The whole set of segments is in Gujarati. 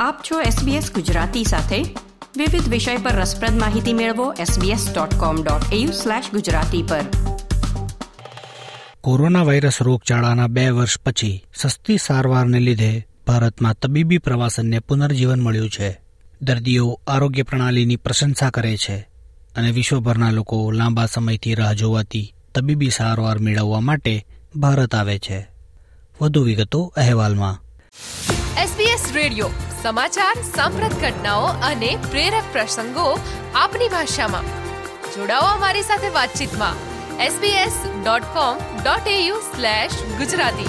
આપ છો SBS ગુજરાતી સાથે. વિવિધ વિષય પર રસપ્રદ માહિતી મેળવો sbs.com.au/gujarati પર. કોરોના વાયરસ રોગચાળાના બે વર્ષ પછી સસ્તી સારવારને લીધે ભારતમાં તબીબી પ્રવાસનને પુનર્જીવન મળ્યું છે. દર્દીઓ આરોગ્ય પ્રણાલીની પ્રશંસા કરે છે અને વિશ્વભરના લોકો લાંબા સમયથી રાહ જોવાતી તબીબી સારવાર મેળવવા માટે ભારત આવે છે. વધુ વિગતો અહેવાલમાં. SBS રેડિયો સમાચાર, સાંપ્રત ઘટનાઓ અને પ્રેરક પ્રસંગો આપની ભાષામાં. જોડાઓ અમારી સાથે વાતચીતમાં. sbs.com.au ગુજરાતી.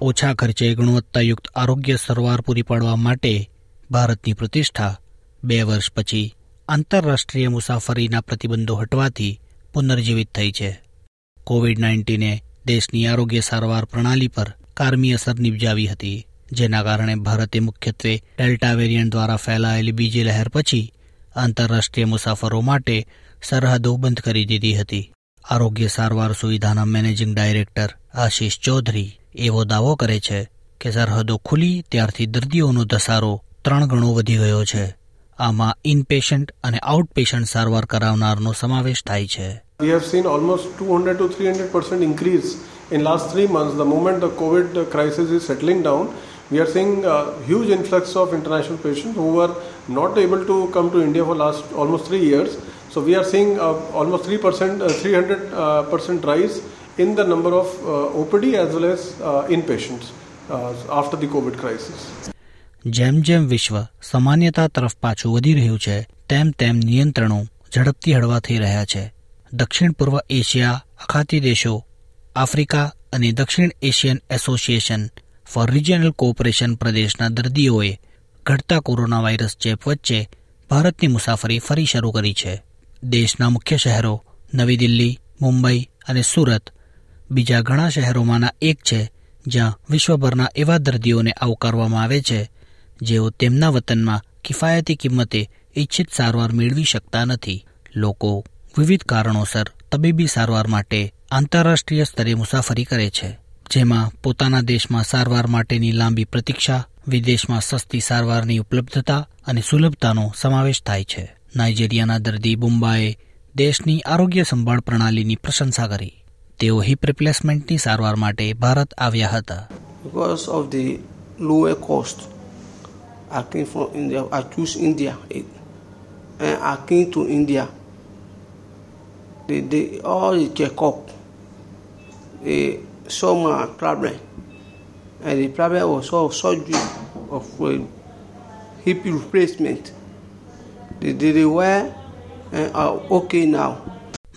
ઓછા ખર્ચે ગુણવત્તાયુક્ત આરોગ્ય સારવાર પૂરી પાડવા માટે ભારતની પ્રતિષ્ઠા. બે વર્ષ પછી આંતરરાષ્ટ્રીય મુસાફરીના પ્રતિબંધો હટવાથી પુનર્જીવિત થઈ છે. કોવિડ નાઇન્ટીને દેશની આરોગ્ય સારવાર પ્રણાલી પર કારમી અસર નિપજાવી હતી. જેના કારણે ભારતે મુખ્યત્વે ડેલ્ટા વેરિયન્ટ દ્વારા ફેલાયેલી બીજી લહેર પછી આંતરરાષ્ટ્રીય મુસાફરો માટે સરહદો બંધ કરી દીધી હતી. આરોગ્ય સારવાર સુવિધાના મેનેજિંગ ડાયરેક્ટર આશીષ ચૌધરી એવો દાવો કરે છે કે સરહદો ખુલી ત્યારથી દર્દીઓનો ધસારો ત્રણ ગણો વધી ગયો છે. આમાં ઇનપેશન્ટ અને આઉટપેશન્ટ સારવાર કરાવનારનો સમાવેશ થાય છે. We have seen almost 200 to 300 percent increase in last three months. The moment the COVID crisis is settling down, we are seeing a huge influx of international patients who were not able to come to India for last almost three years. So we are seeing uh, almost 3%, uh, 300 uh, percent rise in the number of uh, OPD as well as uh, inpatients uh, after the COVID crisis. જેમ જેમ વિશ્વ સામાન્યતા તરફ પાછું વધી રહ્યું છે તેમ તેમ નિયંત્રણો ઝડપથી હળવા થઈ રહ્યા છે દક્ષિણ પૂર્વ એશિયા અખાતી દેશો આફ્રિકા અને દક્ષિણ Asian Association for Regional Cooperation પ્રદેશના દર્દીઓએ ઘટતા કોરોના વાયરસ ચેપ વચ્ચે ભારતની મુસાફરી ફરી શરૂ કરી છે. દેશના મુખ્ય શહેરો નવી દિલ્હી, મુંબઈ અને સુરત બીજા ઘણા શહેરોમાંના એક છે જ્યાં વિશ્વભરના એવા દર્દીઓને આવકારવામાં આવે છે જેઓ તેમના વતનમાં કિફાયતી કિંમતે ઇચ્છિત સારવાર મેળવી શકતા નથી. લોકો વિવિધ કારણોસર તબીબી સારવાર માટે આંતરરાષ્ટ્રીય સ્તરે મુસાફરી કરે છે. જેમાં પોતાના દેશમાં સારવાર માટેની લાંબી પ્રતીક્ષા વિદેશમાં સસ્તી સારવારની ઉપલબ્ધતા અને સુલભતાનો સમાવેશ થાય છે નાઇજેરિયાના દર્દી બુમ્બાએ દેશની આરોગ્ય સંભાળ પ્રણાલીની પ્રશંસા કરી તેઓ હિપ રિપ્લેસમેન્ટની સારવાર માટે ભારત આવ્યા હતા because of the lower cost. I came from India. I choose India, આકી I came to India. They, they all the saw my problem, and the problem was all surgery of uh, hip replacement. They did it well, and are okay now.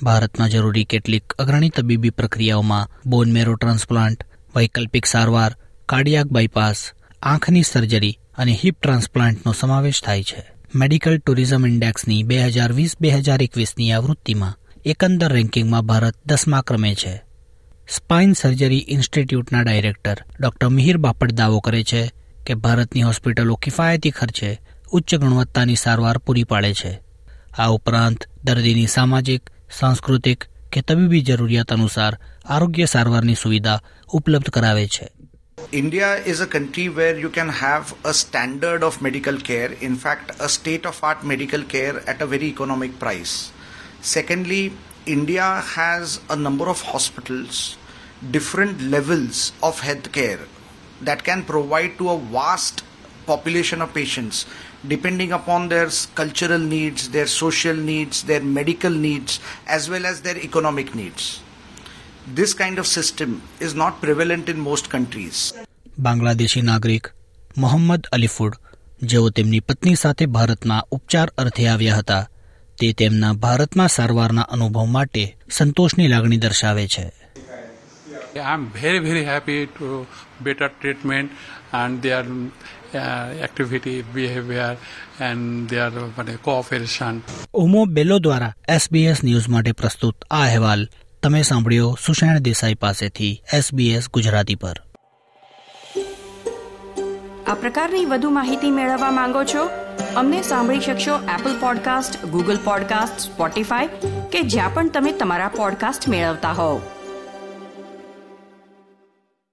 ભારતમાં જરૂરી કેટલીક અગ્રણી તબીબી પ્રક્રિયાઓમાં બોન મેરો ટ્રાન્સપ્લાન્ટ વૈકલ્પિક સારવાર કાર્ડિયાક બાયપાસ આંખની સર્જરી અને હિપ ટ્રાન્સપ્લાન્ટનો સમાવેશ થાય છે મેડિકલ ટુરિઝમ ઇન્ડેક્સની બે હજાર વીસ બે હજાર એકવીસની આવૃત્તિમાં એકંદર રેન્કિંગમાં ભારત દસમા ક્રમે છે સ્પાઇન સર્જરી ઇન્સ્ટિટ્યૂટના ડાયરેક્ટર ડોક્ટર મિહિર બાપટ દાવો કરે છે કે ભારતની હોસ્પિટલો કિફાયતી ખર્ચે ઉચ્ચ ગુણવત્તાની સારવાર પૂરી પાડે છે આ ઉપરાંત દર્દીની સામાજિક સાંસ્કૃતિક કે તબીબી જરૂરિયાત અનુસાર આરોગ્ય સારવારની સુવિધા ઉપલબ્ધ કરાવે છે is a country where you can have a standard of medical care, in fact, a state of art medical care at a very economic price. Secondly, India has a number of hospitals, different levels of healthcare that can provide to a vast population of patients depending upon their cultural needs, their social needs, their medical needs, as well as their economic needs. This kind of system is not prevalent in most countries. Bangladeshi નાગરિક મોહમ્મદ અલીફુડ જેઓ તેમની પત્ની સાથે ભારતમાં ઉપચાર અર્થે આવ્યા હતા તે તેમના ભારતમાં સારવારના અનુભવ માટે સંતોષની લાગણી દર્શાવે છે I'm very very happy to better treatment and their uh, activity, behavior, and their uh, cooperation. Umo Belo દ્વારા એસબીએસ ન્યૂઝ માટે પ્રસ્તુત આ અહેવાલ તમે સાંભળ્યો સુષેણ દેસાઈ પાસેથી એસબીએસ ગુજરાતી પર. આ પ્રકારની વધુ માહિતી મેળવવા માંગો છો? અમને સાંભળી શકશો Apple podcast Google podcast Spotify કે જ્યાં પણ તમે તમારા પોડકાસ્ટ મેળવતા હોવ.